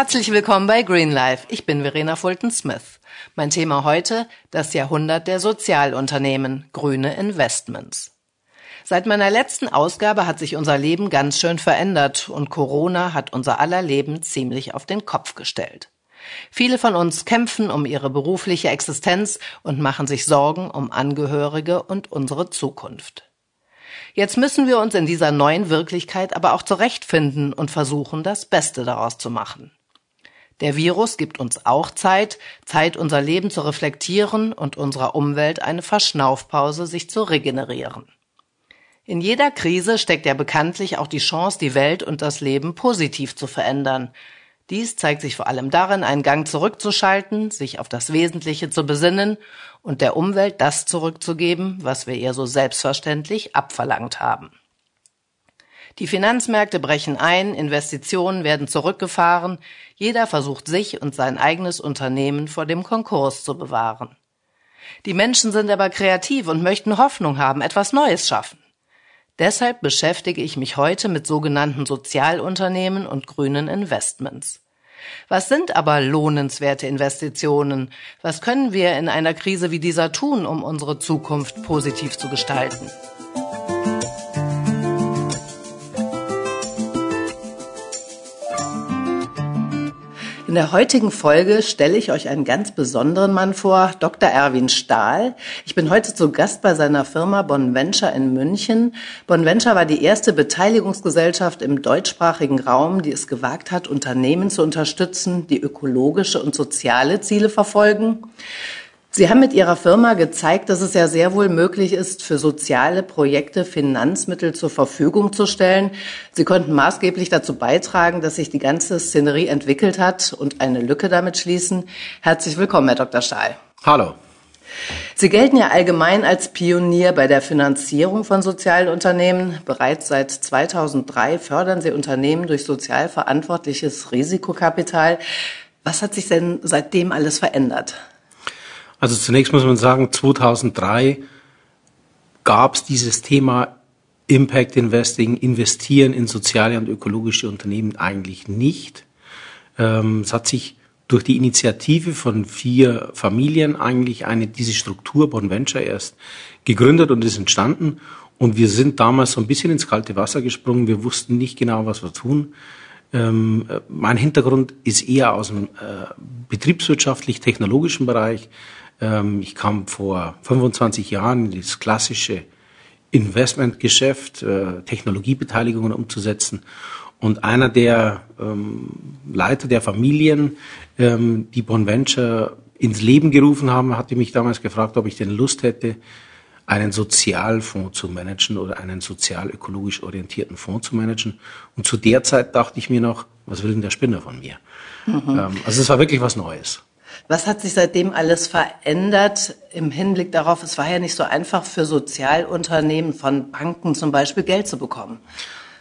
Herzlich willkommen bei Green Life. Ich bin Verena Fulton-Smith. Mein Thema heute, das Jahrhundert der Sozialunternehmen, grüne Investments. Seit meiner letzten Ausgabe hat sich unser Leben ganz schön verändert und Corona hat unser aller Leben ziemlich auf den Kopf gestellt. Viele von uns kämpfen um ihre berufliche Existenz und machen sich Sorgen um Angehörige und unsere Zukunft. Jetzt müssen wir uns in dieser neuen Wirklichkeit aber auch zurechtfinden und versuchen, das Beste daraus zu machen. Der Virus gibt uns auch Zeit, Zeit, unser Leben zu reflektieren und unserer Umwelt eine Verschnaufpause, sich zu regenerieren. In jeder Krise steckt ja bekanntlich auch die Chance, die Welt und das Leben positiv zu verändern. Dies zeigt sich vor allem darin, einen Gang zurückzuschalten, sich auf das Wesentliche zu besinnen und der Umwelt das zurückzugeben, was wir ihr so selbstverständlich abverlangt haben. Die Finanzmärkte brechen ein, Investitionen werden zurückgefahren, jeder versucht sich und sein eigenes Unternehmen vor dem Konkurs zu bewahren. Die Menschen sind aber kreativ und möchten Hoffnung haben, etwas Neues schaffen. Deshalb beschäftige ich mich heute mit sogenannten Sozialunternehmen und grünen Investments. Was sind aber lohnenswerte Investitionen? Was können wir in einer Krise wie dieser tun, um unsere Zukunft positiv zu gestalten? In der heutigen Folge stelle ich euch einen ganz besonderen Mann vor, Dr. Erwin Stahl. Ich bin heute zu Gast bei seiner Firma Bonventure in München. Bonventure war die erste Beteiligungsgesellschaft im deutschsprachigen Raum, die es gewagt hat, Unternehmen zu unterstützen, die ökologische und soziale Ziele verfolgen. Sie haben mit Ihrer Firma gezeigt, dass es ja sehr wohl möglich ist, für soziale Projekte Finanzmittel zur Verfügung zu stellen. Sie konnten maßgeblich dazu beitragen, dass sich die ganze Szenerie entwickelt hat und eine Lücke damit schließen. Herzlich willkommen, Herr Dr. Stahl. Hallo. Sie gelten ja allgemein als Pionier bei der Finanzierung von sozialen Unternehmen. Bereits seit 2003 fördern Sie Unternehmen durch sozial verantwortliches Risikokapital. Was hat sich denn seitdem alles verändert? Also zunächst muss man sagen, 2003 gab es dieses Thema Impact Investing, investieren in soziale und ökologische Unternehmen eigentlich nicht. Ähm, es hat sich durch die Initiative von vier Familien eigentlich eine, diese Struktur Bonventure erst gegründet und ist entstanden. Und wir sind damals so ein bisschen ins kalte Wasser gesprungen. Wir wussten nicht genau, was wir tun. Ähm, mein Hintergrund ist eher aus dem äh, betriebswirtschaftlich-technologischen Bereich. Ähm, ich kam vor 25 Jahren in das klassische Investmentgeschäft, äh, Technologiebeteiligungen umzusetzen. Und einer der ähm, Leiter der Familien, ähm, die Bonventure ins Leben gerufen haben, hatte mich damals gefragt, ob ich denn Lust hätte, einen Sozialfonds zu managen oder einen sozial-ökologisch orientierten Fonds zu managen. Und zu der Zeit dachte ich mir noch, was will denn der Spinner von mir? Mhm. Also es war wirklich was Neues. Was hat sich seitdem alles verändert im Hinblick darauf, es war ja nicht so einfach für Sozialunternehmen von Banken zum Beispiel Geld zu bekommen?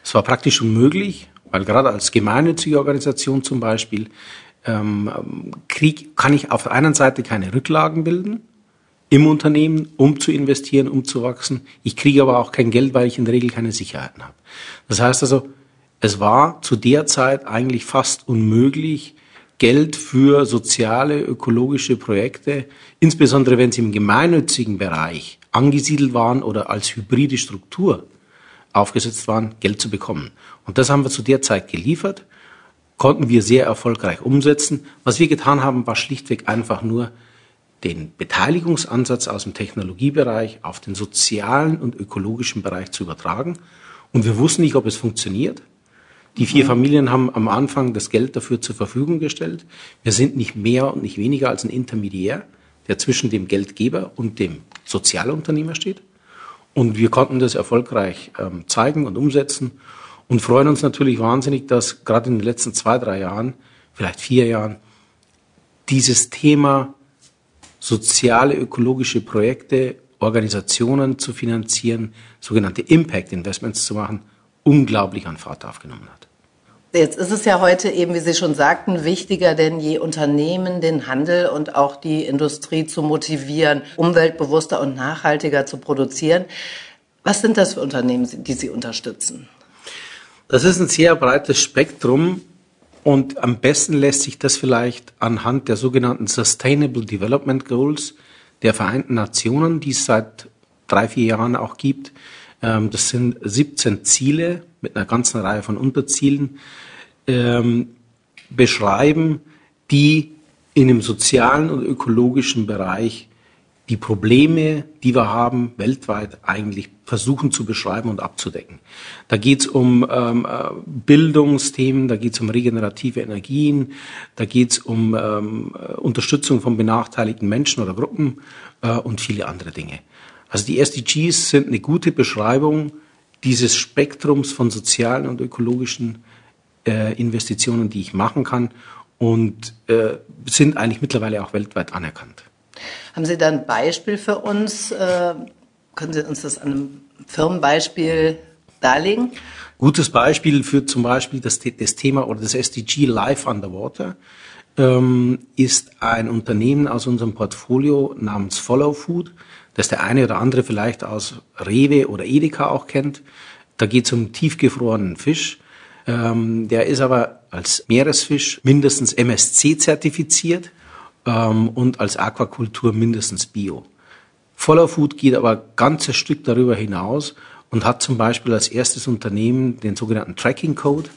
Es war praktisch unmöglich, weil gerade als gemeinnützige Organisation zum Beispiel ähm, krieg, kann ich auf der einen Seite keine Rücklagen bilden im Unternehmen, um zu investieren, um zu wachsen. Ich kriege aber auch kein Geld, weil ich in der Regel keine Sicherheiten habe. Das heißt also, es war zu der Zeit eigentlich fast unmöglich, Geld für soziale, ökologische Projekte, insbesondere wenn sie im gemeinnützigen Bereich angesiedelt waren oder als hybride Struktur aufgesetzt waren, Geld zu bekommen. Und das haben wir zu der Zeit geliefert, konnten wir sehr erfolgreich umsetzen. Was wir getan haben, war schlichtweg einfach nur den Beteiligungsansatz aus dem Technologiebereich auf den sozialen und ökologischen Bereich zu übertragen. Und wir wussten nicht, ob es funktioniert. Die vier Familien haben am Anfang das Geld dafür zur Verfügung gestellt. Wir sind nicht mehr und nicht weniger als ein Intermediär, der zwischen dem Geldgeber und dem Sozialunternehmer steht. Und wir konnten das erfolgreich ähm, zeigen und umsetzen und freuen uns natürlich wahnsinnig, dass gerade in den letzten zwei, drei Jahren, vielleicht vier Jahren, dieses Thema soziale, ökologische Projekte, Organisationen zu finanzieren, sogenannte Impact Investments zu machen, unglaublich an Fahrt aufgenommen hat. Jetzt ist es ja heute eben, wie Sie schon sagten, wichtiger denn je Unternehmen, den Handel und auch die Industrie zu motivieren, umweltbewusster und nachhaltiger zu produzieren. Was sind das für Unternehmen, die Sie unterstützen? Das ist ein sehr breites Spektrum. Und am besten lässt sich das vielleicht anhand der sogenannten Sustainable Development Goals der Vereinten Nationen, die es seit drei, vier Jahren auch gibt. Ähm, das sind 17 Ziele mit einer ganzen Reihe von Unterzielen, ähm, beschreiben, die in dem sozialen und ökologischen Bereich die Probleme, die wir haben, weltweit eigentlich versuchen zu beschreiben und abzudecken. Da geht es um ähm, äh, Bildungsthemen, da geht es um regenerative Energien, da geht es um ähm, äh, Unterstützung von benachteiligten Menschen oder Gruppen äh, und viele andere Dinge. Also die SDGs sind eine gute Beschreibung dieses Spektrums von sozialen und ökologischen äh, Investitionen, die ich machen kann und äh, sind eigentlich mittlerweile auch weltweit anerkannt. Haben Sie da ein Beispiel für uns? Äh, können Sie uns das an einem Firmenbeispiel darlegen? Gutes Beispiel für zum Beispiel das, das Thema oder das SDG Life Underwater ähm, ist ein Unternehmen aus unserem Portfolio namens Follow Food, das der eine oder andere vielleicht aus Rewe oder Edeka auch kennt. Da geht es um tiefgefrorenen Fisch. Ähm, der ist aber als Meeresfisch mindestens MSC zertifiziert ähm, und als Aquakultur mindestens Bio. Follow Food geht aber ein ganzes Stück darüber hinaus und hat zum Beispiel als erstes Unternehmen den sogenannten Tracking Code,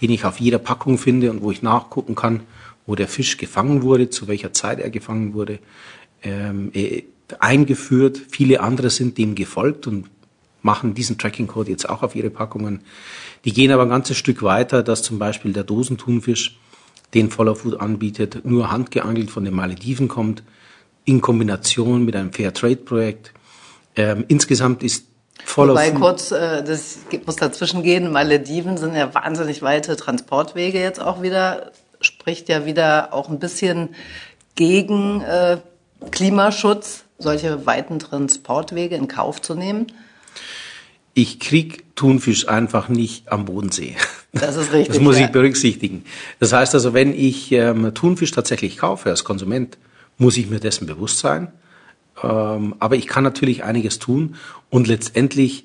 den ich auf jeder Packung finde und wo ich nachgucken kann, wo der Fisch gefangen wurde, zu welcher Zeit er gefangen wurde, ähm, äh, eingeführt. Viele andere sind dem gefolgt und machen diesen Tracking Code jetzt auch auf ihre Packungen. Die gehen aber ein ganzes Stück weiter, dass zum Beispiel der Dosentunfisch den Follow Food anbietet, nur handgeangelt von den Malediven kommt, in Kombination mit einem Fair Trade Projekt. Ähm, insgesamt ist Follow Wobei Food kurz, äh, das muss dazwischen gehen, Malediven sind ja wahnsinnig weite Transportwege jetzt auch wieder, spricht ja wieder auch ein bisschen gegen äh, Klimaschutz, solche weiten Transportwege in Kauf zu nehmen ich krieg Thunfisch einfach nicht am Bodensee. Das ist richtig. Das muss ich berücksichtigen. Das heißt also, wenn ich ähm, Thunfisch tatsächlich kaufe als Konsument, muss ich mir dessen bewusst sein. Ähm, aber ich kann natürlich einiges tun und letztendlich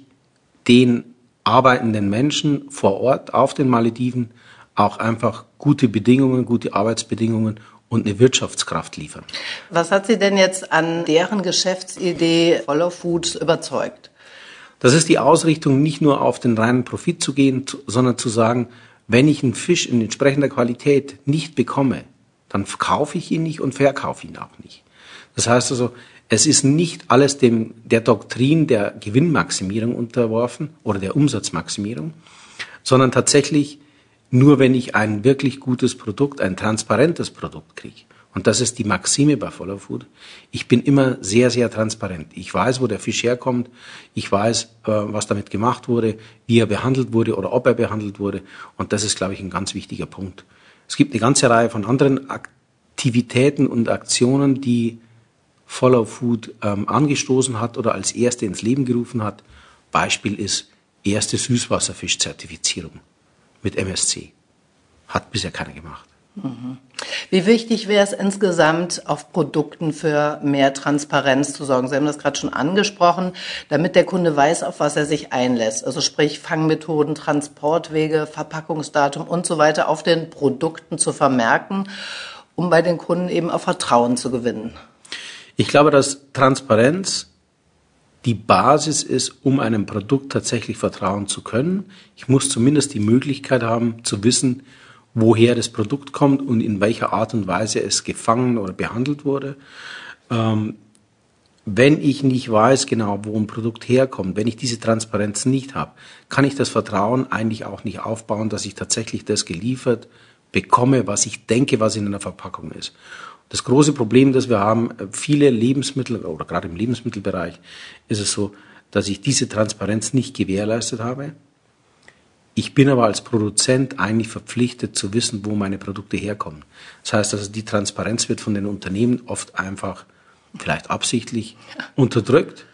den arbeitenden Menschen vor Ort auf den Malediven auch einfach gute Bedingungen, gute Arbeitsbedingungen und eine Wirtschaftskraft liefern. Was hat Sie denn jetzt an deren Geschäftsidee Follow Food überzeugt? Das ist die Ausrichtung, nicht nur auf den reinen Profit zu gehen, sondern zu sagen, wenn ich einen Fisch in entsprechender Qualität nicht bekomme, dann kaufe ich ihn nicht und verkaufe ihn auch nicht. Das heißt also, es ist nicht alles dem, der Doktrin der Gewinnmaximierung unterworfen oder der Umsatzmaximierung, sondern tatsächlich nur wenn ich ein wirklich gutes Produkt, ein transparentes Produkt kriege. Und das ist die Maxime bei Follow Food. Ich bin immer sehr, sehr transparent. Ich weiß, wo der Fisch herkommt. Ich weiß, äh, was damit gemacht wurde, wie er behandelt wurde oder ob er behandelt wurde. Und das ist, glaube ich, ein ganz wichtiger Punkt. Es gibt eine ganze Reihe von anderen Aktivitäten und Aktionen, die Follow Food ähm, angestoßen hat oder als erste ins Leben gerufen hat. Beispiel ist erste Süßwasserfischzertifizierung mit MSC. Hat bisher keiner gemacht. Wie wichtig wäre es insgesamt, auf Produkten für mehr Transparenz zu sorgen? Sie haben das gerade schon angesprochen, damit der Kunde weiß, auf was er sich einlässt. Also sprich Fangmethoden, Transportwege, Verpackungsdatum und so weiter auf den Produkten zu vermerken, um bei den Kunden eben auch Vertrauen zu gewinnen. Ich glaube, dass Transparenz die Basis ist, um einem Produkt tatsächlich vertrauen zu können. Ich muss zumindest die Möglichkeit haben zu wissen, woher das Produkt kommt und in welcher Art und Weise es gefangen oder behandelt wurde. Ähm, wenn ich nicht weiß genau, wo ein Produkt herkommt, wenn ich diese Transparenz nicht habe, kann ich das Vertrauen eigentlich auch nicht aufbauen, dass ich tatsächlich das geliefert bekomme, was ich denke, was in einer Verpackung ist. Das große Problem, das wir haben, viele Lebensmittel oder gerade im Lebensmittelbereich ist es so, dass ich diese Transparenz nicht gewährleistet habe. Ich bin aber als Produzent eigentlich verpflichtet zu wissen, wo meine Produkte herkommen. Das heißt also, die Transparenz wird von den Unternehmen oft einfach, vielleicht absichtlich, unterdrückt,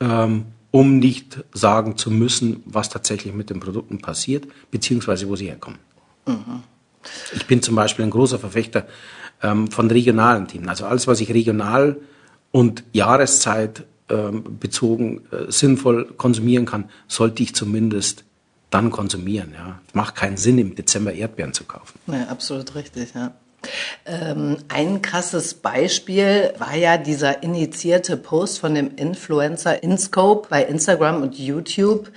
ähm, um nicht sagen zu müssen, was tatsächlich mit den Produkten passiert, beziehungsweise wo sie herkommen. Mhm. Ich bin zum Beispiel ein großer Verfechter ähm, von regionalen Themen. Also alles, was ich regional und Jahreszeit ähm, bezogen äh, sinnvoll konsumieren kann, sollte ich zumindest dann konsumieren. Ja. Macht keinen Sinn, im Dezember Erdbeeren zu kaufen. Ja, absolut richtig, ja. Ähm, ein krasses Beispiel war ja dieser initiierte Post von dem Influencer InScope bei Instagram und YouTube.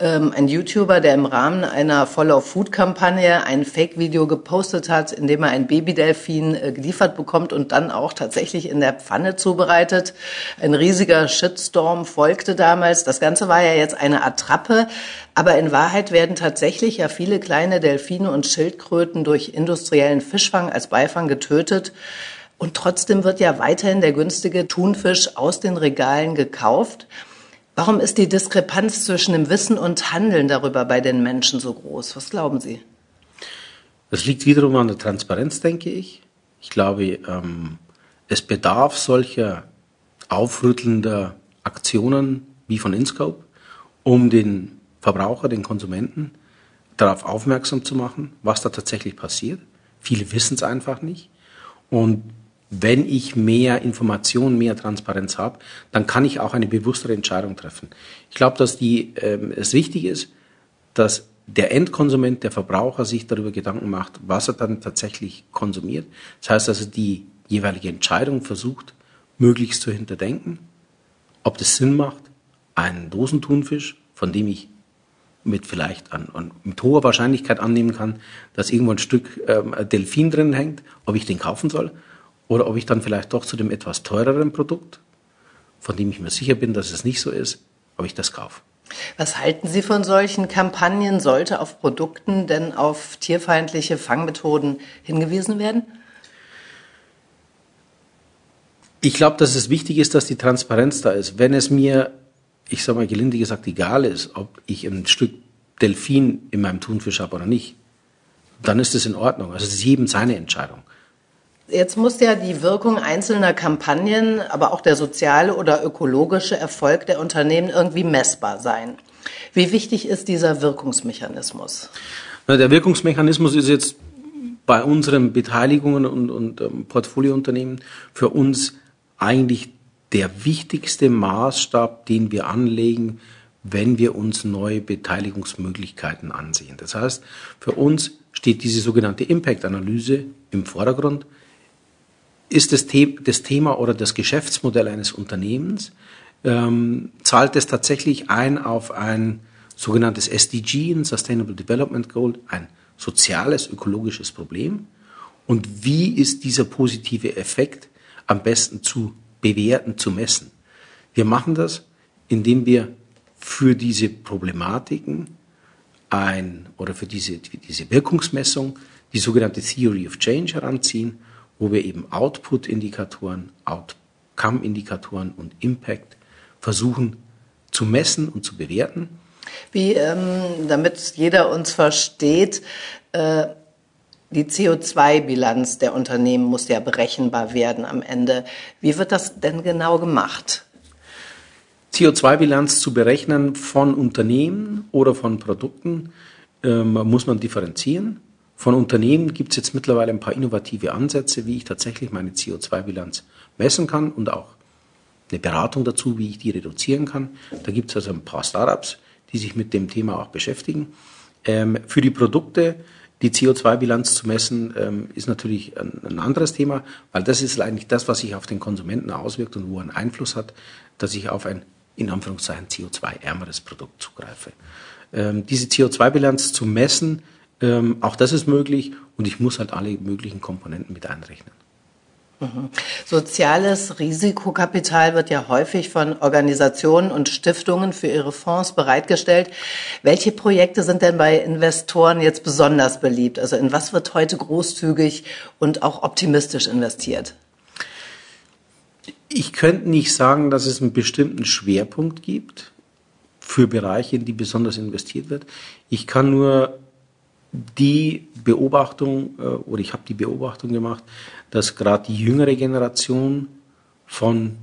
Ähm, ein YouTuber, der im Rahmen einer Follow-Food-Kampagne ein Fake-Video gepostet hat, in dem er ein Babydelfin äh, geliefert bekommt und dann auch tatsächlich in der Pfanne zubereitet. Ein riesiger Shitstorm folgte damals. Das Ganze war ja jetzt eine Attrappe, aber in Wahrheit werden tatsächlich ja viele kleine Delfine und Schildkröten durch industriellen Fischfang als Beifang getötet. Und trotzdem wird ja weiterhin der günstige Thunfisch aus den Regalen gekauft. Warum ist die Diskrepanz zwischen dem Wissen und Handeln darüber bei den Menschen so groß? Was glauben Sie? Das liegt wiederum an der Transparenz, denke ich. Ich glaube, ähm, es bedarf solcher aufrüttelnder Aktionen wie von InScope, um den Verbraucher, den Konsumenten darauf aufmerksam zu machen, was da tatsächlich passiert. Viele wissen es einfach nicht. Und wenn ich mehr Informationen, mehr Transparenz habe, dann kann ich auch eine bewusstere Entscheidung treffen. Ich glaube, dass die, ähm, es wichtig ist, dass der Endkonsument, der Verbraucher sich darüber Gedanken macht, was er dann tatsächlich konsumiert. Das heißt also, die jeweilige Entscheidung versucht, möglichst zu hinterdenken, ob das Sinn macht, einen Dosentunfisch, von dem ich mit vielleicht an, an, mit hoher Wahrscheinlichkeit annehmen kann, dass irgendwo ein Stück ähm, Delfin drin hängt, ob ich den kaufen soll oder ob ich dann vielleicht doch zu dem etwas teureren Produkt, von dem ich mir sicher bin, dass es nicht so ist, ob ich das kaufe. Was halten Sie von solchen Kampagnen? Sollte auf Produkten denn auf tierfeindliche Fangmethoden hingewiesen werden? Ich glaube, dass es wichtig ist, dass die Transparenz da ist. Wenn es mir, ich sage mal gelinde gesagt, egal ist, ob ich ein Stück Delfin in meinem Thunfisch habe oder nicht, dann ist es in Ordnung. Also es ist jedem seine Entscheidung. Jetzt muss ja die Wirkung einzelner Kampagnen, aber auch der soziale oder ökologische Erfolg der Unternehmen irgendwie messbar sein. Wie wichtig ist dieser Wirkungsmechanismus? Der Wirkungsmechanismus ist jetzt bei unseren Beteiligungen und, und ähm, Portfoliounternehmen für uns eigentlich der wichtigste Maßstab, den wir anlegen, wenn wir uns neue Beteiligungsmöglichkeiten ansehen. Das heißt, für uns steht diese sogenannte Impact-Analyse im Vordergrund ist das, The das Thema oder das Geschäftsmodell eines Unternehmens, ähm, zahlt es tatsächlich ein auf ein sogenanntes SDG, ein Sustainable Development Goal, ein soziales, ökologisches Problem? Und wie ist dieser positive Effekt am besten zu bewerten, zu messen? Wir machen das, indem wir für diese Problematiken ein oder für diese, für diese Wirkungsmessung die sogenannte Theory of Change heranziehen wo wir eben Output-Indikatoren, Outcome-Indikatoren und Impact versuchen zu messen und zu bewerten. Wie, ähm, damit jeder uns versteht, äh, die CO2-Bilanz der Unternehmen muss ja berechenbar werden am Ende. Wie wird das denn genau gemacht? CO2-Bilanz zu berechnen von Unternehmen oder von Produkten ähm, muss man differenzieren. Von Unternehmen gibt es jetzt mittlerweile ein paar innovative Ansätze, wie ich tatsächlich meine CO2-Bilanz messen kann und auch eine Beratung dazu, wie ich die reduzieren kann. Da gibt es also ein paar Startups, die sich mit dem Thema auch beschäftigen. Ähm, für die Produkte die CO2-Bilanz zu messen, ähm, ist natürlich ein, ein, anderes Thema, weil das ist eigentlich das, was sich auf den Konsumenten auswirkt und wo einen Einfluss hat, dass ich auf ein in Anführungszeichen CO2-ärmeres Produkt zugreife. Ähm, diese CO2-Bilanz zu messen, ähm, auch das ist möglich und ich muss halt alle möglichen Komponenten mit einrechnen. Mhm. Soziales Risikokapital wird ja häufig von Organisationen und Stiftungen für ihre Fonds bereitgestellt. Welche Projekte sind denn bei Investoren jetzt besonders beliebt? Also in was wird heute großzügig und auch optimistisch investiert? Ich könnte nicht sagen, dass es einen bestimmten Schwerpunkt gibt für Bereiche, in die besonders investiert wird. Ich kann nur die Beobachtung, äh, oder ich habe die Beobachtung gemacht, dass gerade die jüngere Generation von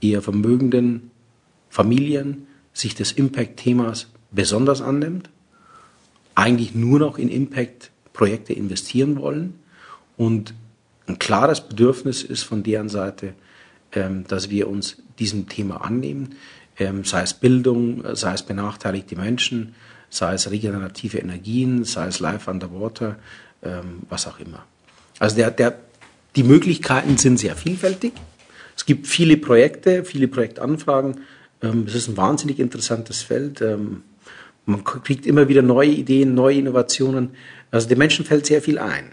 eher vermögenden Familien sich des Impact-Themas besonders annimmt, eigentlich nur noch in Impact-Projekte investieren wollen und ein klares Bedürfnis ist von deren Seite, ähm, dass wir uns diesem Thema annehmen, ähm, sei es Bildung, sei es benachteiligte Menschen, sei es regenerative Energien, sei es Life Underwater, ähm, was auch immer. Also der, der, die Möglichkeiten sind sehr vielfältig. Es gibt viele Projekte, viele Projektanfragen. Ähm, es ist ein wahnsinnig interessantes Feld. Ähm, man kriegt immer wieder neue Ideen, neue Innovationen. Also den Menschen fällt sehr viel ein.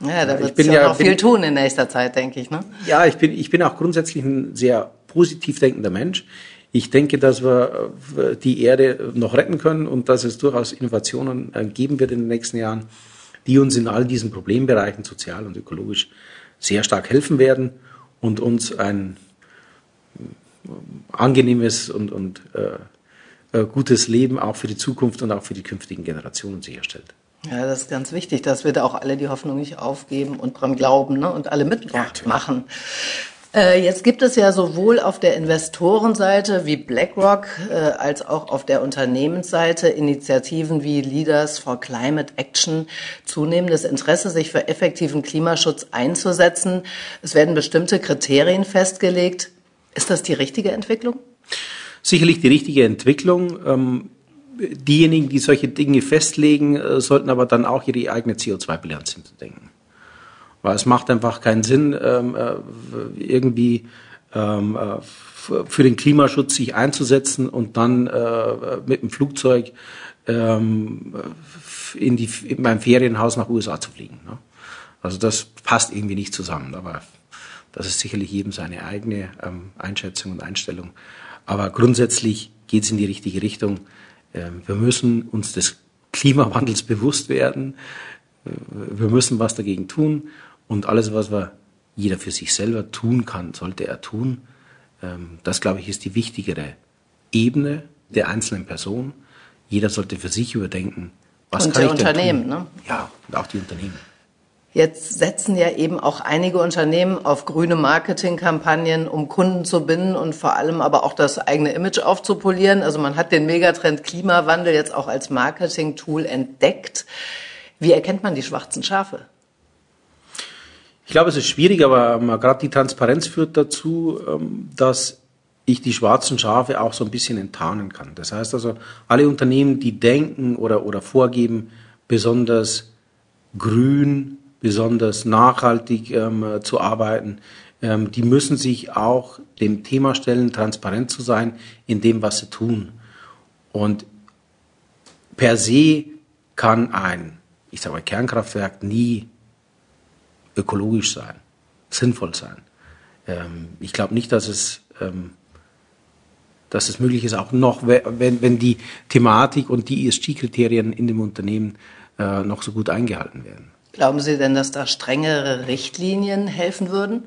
Ja, da wird es ja noch viel tun in nächster Zeit, denke ich. Ne? Ja, ich bin, ich bin auch grundsätzlich ein sehr positiv denkender Mensch. Ich denke, dass wir äh, die Erde noch retten können und dass es durchaus Innovationen äh, geben wird in den nächsten Jahren, die uns in all diesen Problembereichen, sozial und ökologisch, sehr stark helfen werden und uns ein äh, angenehmes und, und äh, gutes Leben auch für die Zukunft und auch für die künftigen Generationen sicherstellt. Ja, das ist ganz wichtig, dass wir da auch alle die Hoffnung nicht aufgeben und dran glauben ne? und alle mitmachen. Äh, jetzt gibt es ja sowohl auf der Investorenseite wie BlackRock äh, als auch auf der Unternehmensseite Initiativen wie Leaders for Climate Action zunehmendes Interesse, sich für effektiven Klimaschutz einzusetzen. Es werden bestimmte Kriterien festgelegt. Ist das die richtige Entwicklung? Sicherlich die richtige Entwicklung. Ähm diejenigen, die solche Dinge festlegen, äh, sollten aber dann auch ihre eigene CO2-Bilanz hinterdenken. Weil es macht einfach keinen Sinn, ähm, äh, irgendwie ähm, äh, für den Klimaschutz sich einzusetzen und dann mit dem Flugzeug ähm, in, die, in mein Ferienhaus nach USA zu fliegen. Ne? Also das passt irgendwie nicht zusammen. Aber das ist sicherlich jedem seine eigene Einschätzung und Einstellung. Aber grundsätzlich geht es in die richtige Richtung. Ähm, wir müssen uns des Klimawandels bewusst werden. Äh, wir müssen was dagegen tun. Und alles, was wir jeder für sich selber tun kann, sollte er tun. Ähm, das, glaube ich, ist die wichtigere Ebene der einzelnen Person. Jeder sollte für sich überdenken, was und kann ich denn Unternehmen, tun? Ne? Ja, und auch die Unternehmen. Jetzt setzen ja eben auch einige Unternehmen auf grüne Marketingkampagnen, um Kunden zu binden und vor allem aber auch das eigene Image aufzupolieren. Also man hat den Megatrend Klimawandel jetzt auch als Marketing-Tool entdeckt. Wie erkennt man die schwarzen Schafe? Ich glaube, es ist schwierig, aber gerade die Transparenz führt dazu, ähm, dass ich die schwarzen Schafe auch so ein bisschen enttarnen kann. Das heißt also, alle Unternehmen, die denken oder, oder vorgeben, besonders grün, besonders nachhaltig ähm, zu arbeiten. Ähm, die müssen sich auch dem Thema stellen, transparent zu sein in dem, was sie tun. Und per se kann ein, ich sage mal, Kernkraftwerk nie ökologisch sein, sinnvoll sein. Ähm, ich glaube nicht, dass es ähm, dass es möglich ist, auch noch, wenn, wenn die Thematik und die ESG-Kriterien in dem Unternehmen äh, noch so gut eingehalten werden. Glauben Sie denn, dass da strengere Richtlinien helfen würden?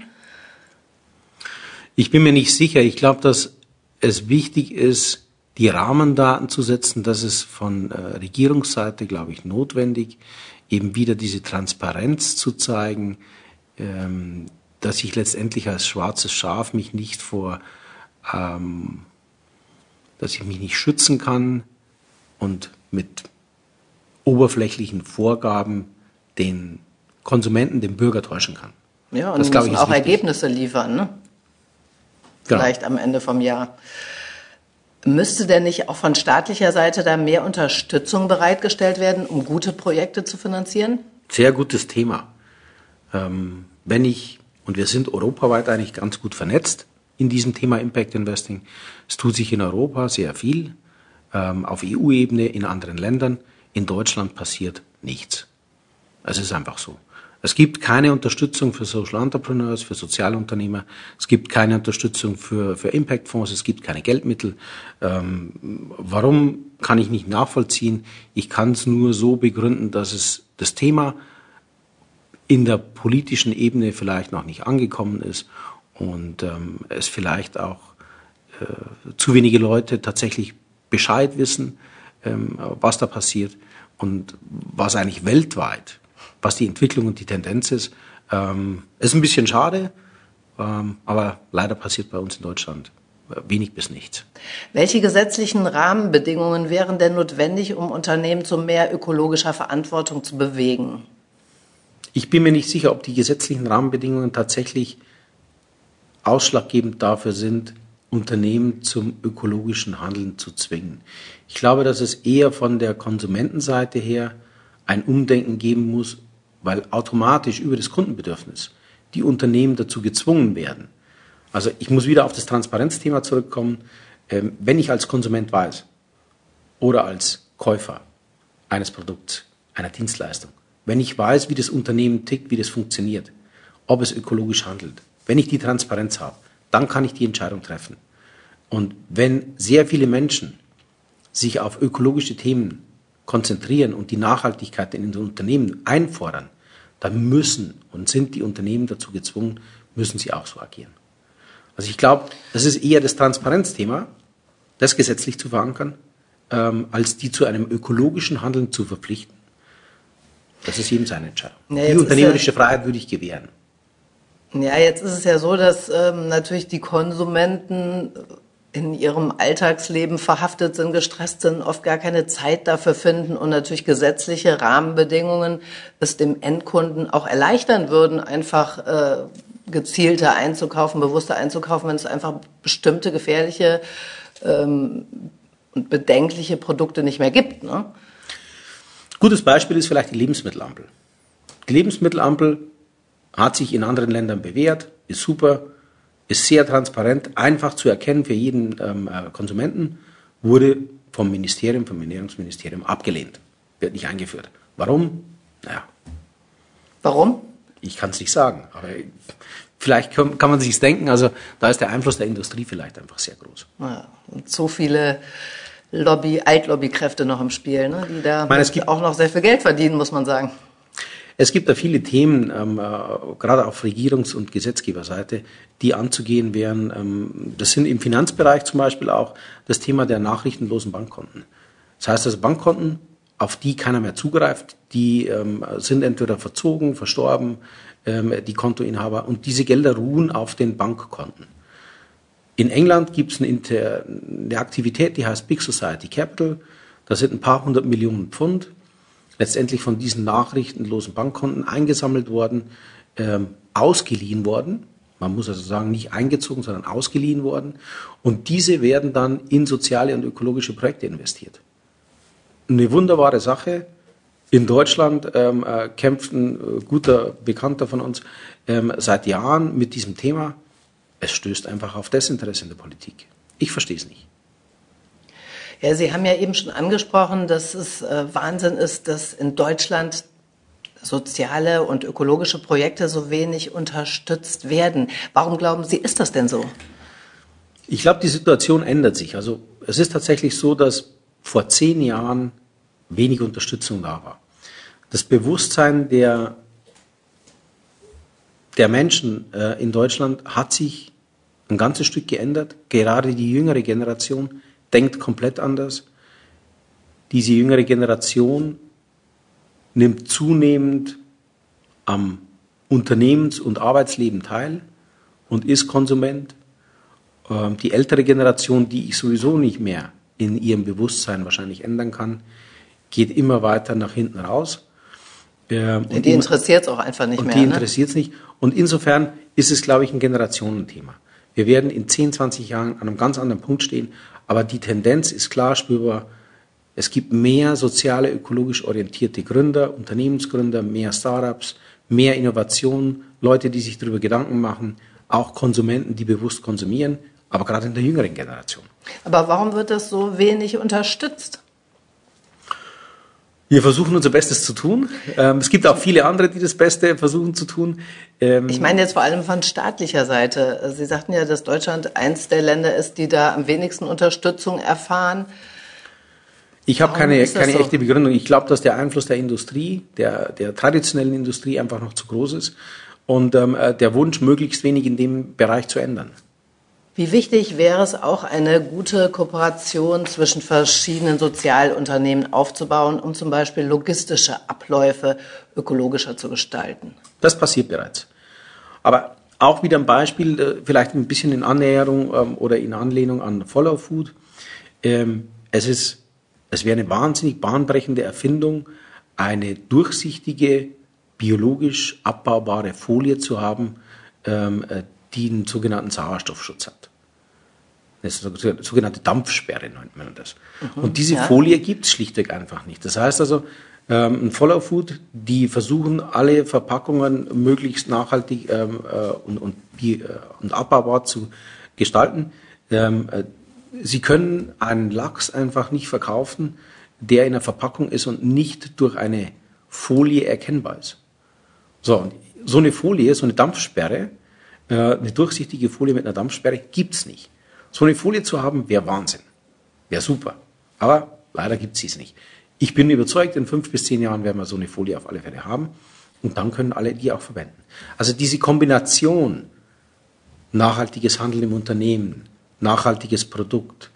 Ich bin mir nicht sicher. Ich glaube, dass es wichtig ist, die Rahmendaten zu setzen. Das ist von äh, Regierungsseite, glaube ich, notwendig, eben wieder diese Transparenz zu zeigen, ähm, dass ich letztendlich als schwarzes Schaf mich nicht vor, ähm, dass ich mich nicht schützen kann und mit oberflächlichen Vorgaben den Konsumenten, den Bürger täuschen kann. Ja, und das, müssen ich, auch wichtig. Ergebnisse liefern, ne? Genau. Vielleicht am Ende vom Jahr. Müsste denn nicht auch von staatlicher Seite da mehr Unterstützung bereitgestellt werden, um gute Projekte zu finanzieren? Sehr gutes Thema. Ähm, wenn ich, und wir sind europaweit eigentlich ganz gut vernetzt in diesem Thema Impact Investing, es tut sich in Europa sehr viel, ähm, auf EU-Ebene, in anderen Ländern. In Deutschland passiert nichts. Es ist einfach so. Es gibt keine Unterstützung für Social Entrepreneurs, für Sozialunternehmer. Es gibt keine Unterstützung für, für Impact-Fonds. Es gibt keine Geldmittel. Ähm, warum kann ich nicht nachvollziehen? Ich kann es nur so begründen, dass es das Thema in der politischen Ebene vielleicht noch nicht angekommen ist und ähm, es vielleicht auch äh, zu wenige Leute tatsächlich Bescheid wissen, ähm, was da passiert und was eigentlich weltweit was die Entwicklung und die Tendenz ist. Ähm, ist ein bisschen schade, ähm, aber leider passiert bei uns in Deutschland wenig bis nichts. Welche gesetzlichen Rahmenbedingungen wären denn notwendig, um Unternehmen zu mehr ökologischer Verantwortung zu bewegen? Ich bin mir nicht sicher, ob die gesetzlichen Rahmenbedingungen tatsächlich ausschlaggebend dafür sind, Unternehmen zum ökologischen Handeln zu zwingen. Ich glaube, dass es eher von der Konsumentenseite her ein Umdenken geben muss, weil automatisch über das Kundenbedürfnis die Unternehmen dazu gezwungen werden. Also ich muss wieder auf das Transparenzthema zurückkommen. Ähm, wenn ich als Konsument weiß oder als Käufer eines Produkts, einer Dienstleistung, wenn ich weiß, wie das Unternehmen tickt, wie das funktioniert, ob es ökologisch handelt, wenn ich die Transparenz habe, dann kann ich die Entscheidung treffen. Und wenn sehr viele Menschen sich auf ökologische Themen konzentrieren und die Nachhaltigkeit in den Unternehmen einfordern, dann müssen und sind die Unternehmen dazu gezwungen, müssen sie auch so agieren. Also ich glaube, das ist eher das Transparenzthema, das gesetzlich zu verankern, ähm, als die zu einem ökologischen Handeln zu verpflichten. Das ist jedem seine Entscheidung. Ja, die unternehmerische ja, Freiheit würde ich gewähren. Ja, jetzt ist es ja so, dass ähm, natürlich die Konsumenten in ihrem Alltagsleben verhaftet sind, gestresst sind, oft gar keine Zeit dafür finden und natürlich gesetzliche Rahmenbedingungen es dem Endkunden auch erleichtern würden, einfach äh, gezielter einzukaufen, bewusster einzukaufen, wenn es einfach bestimmte gefährliche ähm, und bedenkliche Produkte nicht mehr gibt. Ne? Gutes Beispiel ist vielleicht die Lebensmittelampel. Die Lebensmittelampel hat sich in anderen Ländern bewährt, ist super, ist sehr transparent, einfach zu erkennen für jeden ähm, äh, Konsumenten, wurde vom Ministerium, vom Ernährungsministerium abgelehnt. Wird nicht eingeführt. Warum? Naja. Warum? Ich kann es nicht sagen, aber vielleicht kann, kann man sich denken. Also da ist der Einfluss der Industrie vielleicht einfach sehr groß. Ja, und so viele Lobby, Altlobby-Kräfte noch im Spiel, ne, die da meine, auch noch sehr viel Geld verdienen, muss man sagen. Es gibt da viele Themen, ähm, äh, gerade auf Regierungs- und Gesetzgeberseite, die anzugehen wären. Ähm, das sind im Finanzbereich zum Beispiel auch das Thema der nachrichtenlosen Bankkonten. Das heißt also Bankkonten, auf die keiner mehr zugreift, die ähm, sind entweder verzogen, verstorben, ähm, die Kontoinhaber, und diese Gelder ruhen auf den Bankkonten. In England gibt es eine, eine Aktivität, die heißt Big Society Capital. Da sind ein paar hundert Millionen Pfund letztendlich von diesen nachrichtenlosen Bankkonten eingesammelt worden, ähm, ausgeliehen worden. Man muss also sagen, nicht eingezogen, sondern ausgeliehen worden. Und diese werden dann in soziale und ökologische Projekte investiert. Eine wunderbare Sache. In Deutschland ähm, äh, kämpft ein äh, guter Bekannter von uns ähm, seit Jahren mit diesem Thema. Es stößt einfach auf Desinteresse in der Politik. Ich verstehe es nicht. Ja, Sie haben ja eben schon angesprochen, dass es äh, Wahnsinn ist, dass in Deutschland soziale und ökologische Projekte so wenig unterstützt werden. Warum glauben Sie, ist das denn so? Ich glaube, die Situation ändert sich. Also es ist tatsächlich so, dass vor zehn Jahren wenig Unterstützung da war. Das Bewusstsein der, der Menschen äh, in Deutschland hat sich ein ganzes Stück geändert. Gerade die jüngere Generation denkt komplett anders. Diese jüngere Generation nimmt zunehmend am Unternehmens- und Arbeitsleben teil und ist Konsument. Ähm, die ältere Generation, die ich sowieso nicht mehr in ihrem Bewusstsein wahrscheinlich ändern kann, geht immer weiter nach hinten raus. Ähm, und die interessiert es auch einfach nicht und mehr. Die ne? interessiert es nicht. Und insofern ist es, glaube ich, ein Generationenthema. Wir werden in 10, 20 Jahren an einem ganz anderen Punkt stehen, aber die Tendenz ist klar spürbar. Es gibt mehr soziale, ökologisch orientierte Gründer, Unternehmensgründer, mehr Startups, mehr Innovation, Leute, die sich darüber Gedanken machen, auch Konsumenten, die bewusst konsumieren, aber gerade in der jüngeren Generation. Aber warum wird das so wenig unterstützt? Wir versuchen unser Bestes zu tun. Ähm, es gibt auch viele andere, die das Beste versuchen zu tun. Ähm, ich meine jetzt vor allem von staatlicher Seite. Sie sagten ja, dass Deutschland eins der Länder ist, die da am wenigsten Unterstützung erfahren. Ich habe keine, keine so? echte Begründung. Ich glaube, dass der Einfluss der Industrie, der, der traditionellen Industrie einfach noch zu groß ist und ähm, äh, der Wunsch, möglichst wenig in dem Bereich zu ändern. Wie wichtig wäre es auch, eine gute Kooperation zwischen verschiedenen Sozialunternehmen aufzubauen, um zum Beispiel logistische Abläufe ökologischer zu gestalten? Das passiert bereits. Aber auch wieder ein Beispiel, äh, vielleicht ein bisschen in Annäherung ähm, oder in Anlehnung an Follow Food. Ähm, es ist, es wäre eine wahnsinnig bahnbrechende Erfindung, eine durchsichtige, biologisch abbaubare Folie zu haben, ähm, äh, die einen sogenannten Sauerstoffschutz hat. Das ist eine sogenannte Dampfsperre nennt man das. Mhm, und diese ja. Folie gibt es schlichtweg einfach nicht. Das heißt also, ähm, ein Follow Food, die versuchen alle Verpackungen möglichst nachhaltig ähm, äh, und, und, äh, und abbaubar zu gestalten. Ähm, äh, sie können einen Lachs einfach nicht verkaufen, der in der Verpackung ist und nicht durch eine Folie erkennbar ist. So, und so eine Folie, so eine Dampfsperre, äh, eine durchsichtige Folie mit einer Dampfsperre gibt's nicht. So eine Folie zu haben, wäre Wahnsinn. Wäre super. Aber leider gibt es nicht. Ich bin überzeugt, in fünf bis zehn Jahren werden wir so eine Folie auf alle Fälle haben. Und dann können alle die auch verwenden. Also diese Kombination nachhaltiges Handeln im Unternehmen, nachhaltiges Produkt,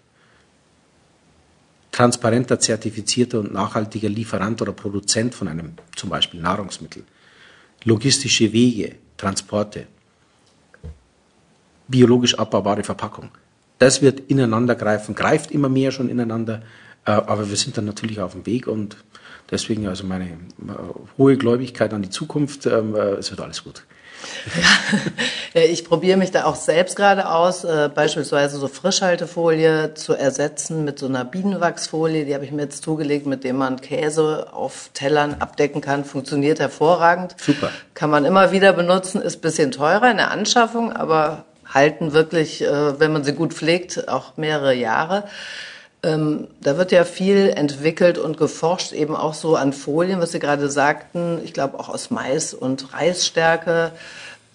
transparenter, zertifizierter und nachhaltiger Lieferant oder Produzent von einem zum Beispiel Nahrungsmittel, logistische Wege, Transporte, biologisch abbaubare Verpackung. Das wird ineinander greifen, greift immer mehr schon ineinander, äh, aber wir sind dann natürlich auf dem Weg und deswegen also meine äh, hohe Gläubigkeit an die Zukunft, ähm, äh, es wird alles gut. Ja, ich probiere mich da auch selbst gerade aus, äh, beispielsweise so Frischhaltefolie zu ersetzen mit so einer Bienenwachsfolie. Die habe ich mir jetzt zugelegt, mit dem man Käse auf Tellern abdecken kann. Funktioniert hervorragend. Super. Kann man immer wieder benutzen, ist bisschen teurer in der Anschaffung, aber halten wirklich, äh, wenn man sie gut pflegt, auch mehrere Jahre. Ähm, da wird ja viel entwickelt und geforscht, eben auch so an Folien, was Sie gerade sagten, ich glaube auch aus Mais und Reisstärke.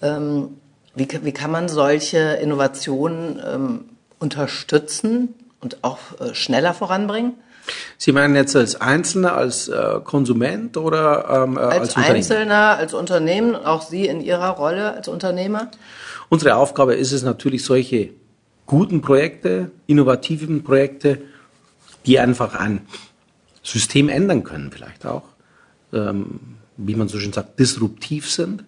Ähm, wie, wie kann man solche Innovationen ähm, unterstützen und auch äh, schneller voranbringen? Sie meinen jetzt als Einzelner, als äh, Konsument oder ähm, äh, als, als Einzelner, als Unternehmen, auch Sie in Ihrer Rolle als Unternehmer? Unsere Aufgabe ist es natürlich, solche guten Projekte, innovativen Projekte die einfach ein System ändern können, vielleicht auch, ähm, wie man so schön sagt, disruptiv sind,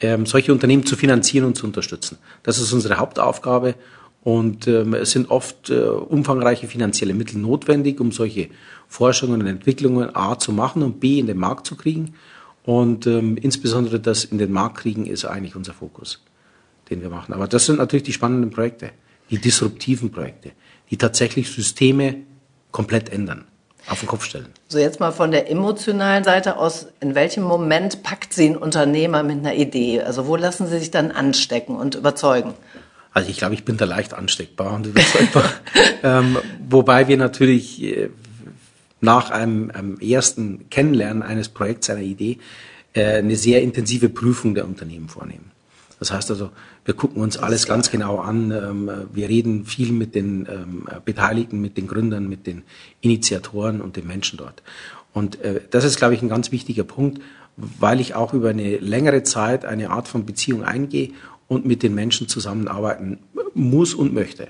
ähm, solche Unternehmen zu finanzieren und zu unterstützen. Das ist unsere Hauptaufgabe und ähm, es sind oft äh, umfangreiche finanzielle Mittel notwendig, um solche Forschungen und Entwicklungen A zu machen und B in den Markt zu kriegen. Und ähm, insbesondere das in den Markt kriegen ist eigentlich unser Fokus, den wir machen. Aber das sind natürlich die spannenden Projekte, die disruptiven Projekte, die tatsächlich Systeme komplett ändern, auf den Kopf stellen. So jetzt mal von der emotionalen Seite aus, in welchem Moment packt Sie einen Unternehmer mit einer Idee? Also wo lassen Sie sich dann anstecken und überzeugen? Also ich glaube, ich bin da leicht ansteckbar und überzeugbar. ähm, wobei wir natürlich äh, nach einem, einem, ersten Kennenlernen eines Projekts, einer Idee, äh, eine sehr intensive Prüfung der Unternehmen vornehmen. Das heißt also, wir gucken uns alles ganz genau an. Ähm, wir reden viel mit den ähm, Beteiligten, mit den Gründern, mit den Initiatoren und den Menschen dort. Und äh, das ist, glaube ich, ein ganz wichtiger Punkt, weil ich auch über eine längere Zeit eine Art von Beziehung eingehe und mit den Menschen zusammenarbeiten muss und möchte.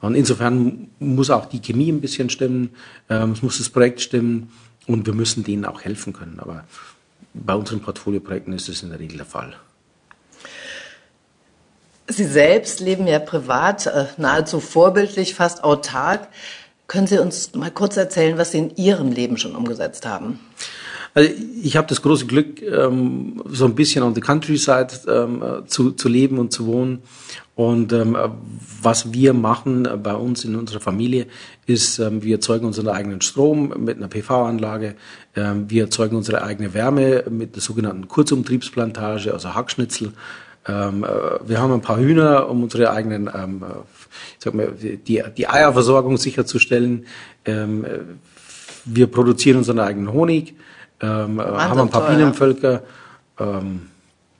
Und insofern muss auch die Chemie ein bisschen stimmen, ähm, es muss das Projekt stimmen und wir müssen denen auch helfen können. Aber bei unseren Portfolioprojekten ist das in der Regel der Fall. Sie selbst leben ja privat äh, nahezu vorbildlich, fast autark. Können Sie uns mal kurz erzählen, was Sie in Ihrem Leben schon umgesetzt haben? Also ich habe das große Glück, ähm, so ein bisschen on the countryside ähm, zu, zu leben und zu wohnen. Und ähm, was wir machen bei uns in unserer Familie ist, wir erzeugen unseren eigenen Strom mit einer PV-Anlage. Wir erzeugen unsere eigene Wärme mit der sogenannten Kurzumtriebsplantage, also Hackschnitzel. Ähm, äh, wir haben ein paar Hühner, um unsere eigenen, ähm, äh, ich sag mal, die, die Eierversorgung sicherzustellen. Ähm, äh, wir produzieren unseren eigenen Honig, ähm, haben ein paar toll, Bienenvölker. Ähm,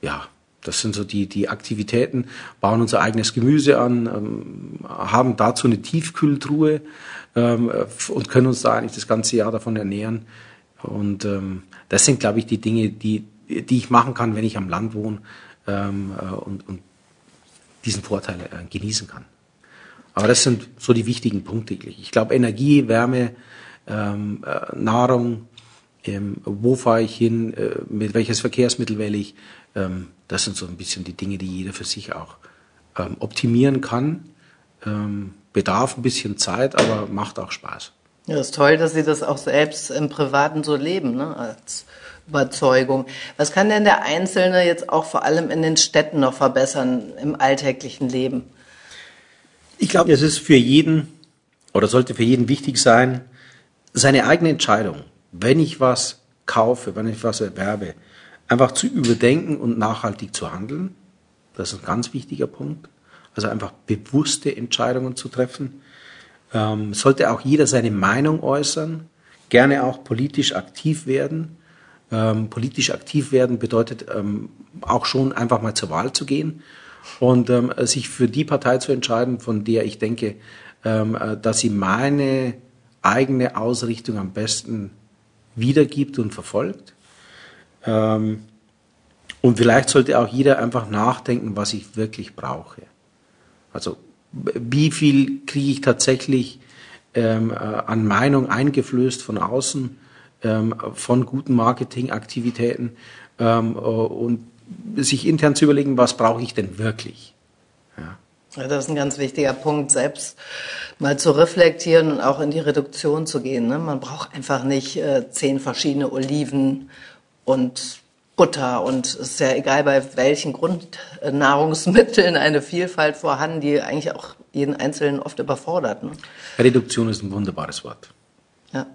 ja, das sind so die, die Aktivitäten, bauen unser eigenes Gemüse an, ähm, haben dazu eine Tiefkühltruhe und können uns da eigentlich das ganze Jahr davon ernähren. Und das sind, glaube ich, die Dinge, die, die ich machen kann, wenn ich am Land wohne ähm, äh, und, und diesen Vorteil äh, genießen kann. Aber das sind so die wichtigen Punkte. Ich glaube, Energie, Wärme, ähm, äh, Nahrung, ähm, wo fahre ich hin, äh, mit welches Verkehrsmittel wähle ich, ähm, das sind so ein bisschen die Dinge, die jeder für sich auch ähm, optimieren kann. Ähm, bedarf ein bisschen Zeit, aber macht auch Spaß. Ja, ist toll, dass Sie das auch selbst im Privaten so leben, ne? als Überzeugung. Was kann denn der Einzelne jetzt auch vor allem in den Städten noch verbessern im alltäglichen Leben? Ich glaube, es ist für jeden oder sollte für jeden wichtig sein, seine eigene Entscheidung, wenn ich was kaufe, wenn ich was erwerbe, einfach zu überdenken und nachhaltig zu handeln. Das ist ein ganz wichtiger Punkt. Also einfach bewusste Entscheidungen zu treffen. Ähm, sollte auch jeder seine Meinung äußern, gerne auch politisch aktiv werden. Ähm, politisch aktiv werden bedeutet ähm, auch schon einfach mal zur Wahl zu gehen und ähm, sich für die Partei zu entscheiden, von der ich denke, ähm, äh, dass sie meine eigene Ausrichtung am besten wiedergibt und verfolgt. Ähm, und vielleicht sollte auch jeder einfach nachdenken, was ich wirklich brauche. Also wie viel kriege ich tatsächlich ähm, äh, an Meinung eingeflößt von außen, ähm, von guten Marketingaktivitäten ähm, äh, und sich intern zu überlegen, was brauche ich denn wirklich. Ja. ja. das ist ein ganz wichtiger Punkt, selbst mal zu reflektieren und auch in die Reduktion zu gehen. Ne? Man braucht einfach nicht äh, zehn verschiedene Oliven und Butter und es ist ja egal, bei welchen Grundnahrungsmitteln eine Vielfalt vorhanden, die eigentlich auch jeden Einzelnen oft überfordert. Ne? Reduktion ist ein wunderbares Wort. Ja.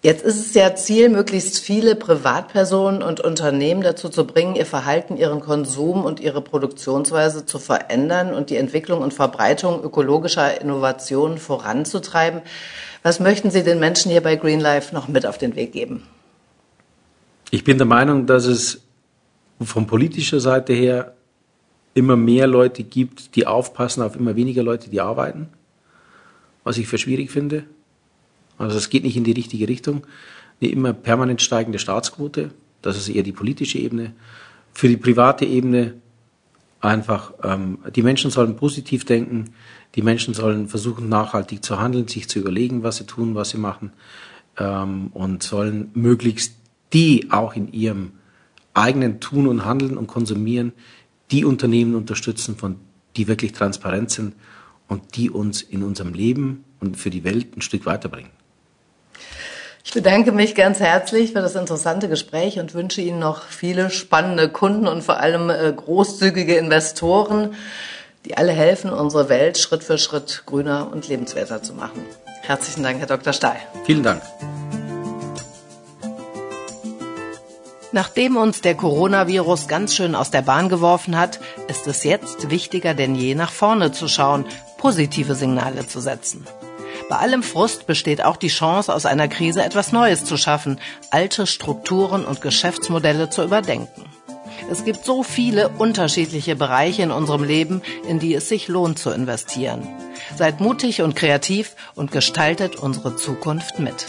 Jetzt ist es ja Ziel, möglichst viele Privatpersonen und Unternehmen dazu zu bringen, ihr Verhalten, ihren Konsum und ihre Produktionsweise zu verändern und die Entwicklung und Verbreitung ökologischer Innovationen voranzutreiben. Was möchten Sie den Menschen hier bei Green Life noch mit auf den Weg geben? Ich bin der Meinung, dass es von politischer Seite her immer mehr Leute gibt, die aufpassen auf immer weniger Leute, die arbeiten, was ich für schwierig finde. Also es geht nicht in die richtige Richtung. Eine immer permanent steigende Staatsquote, das ist eher die politische Ebene. Für die private Ebene einfach, ähm, die Menschen sollen positiv denken, die Menschen sollen versuchen, nachhaltig zu handeln, sich zu überlegen, was sie tun, was sie machen ähm, und sollen möglichst die auch in ihrem eigenen Tun und Handeln und Konsumieren die Unternehmen unterstützen, von die wirklich transparent sind und die uns in unserem Leben und für die Welt ein Stück weiterbringen. Ich bedanke mich ganz herzlich für das interessante Gespräch und wünsche Ihnen noch viele spannende Kunden und vor allem äh, großzügige Investoren, die alle helfen, unsere Welt Schritt für Schritt grüner und lebenswerter zu machen. Herzlichen Dank, Herr Dr. Stahl. Vielen Dank. Nachdem uns der Coronavirus ganz schön aus der Bahn geworfen hat, ist es jetzt wichtiger denn je nach vorne zu schauen, positive Signale zu setzen. Bei allem Frust besteht auch die Chance, aus einer Krise etwas Neues zu schaffen, alte Strukturen und Geschäftsmodelle zu überdenken. Es gibt so viele unterschiedliche Bereiche in unserem Leben, in die es sich lohnt zu investieren. Seid mutig und kreativ und gestaltet unsere Zukunft mit.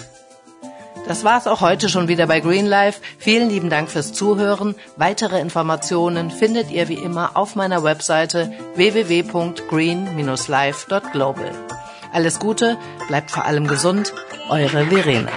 Das war's auch heute schon wieder bei Green Life. Vielen lieben Dank fürs Zuhören. Weitere Informationen findet ihr wie immer auf meiner Webseite www.green-life.global. Alles Gute, bleibt vor allem gesund, eure Verena.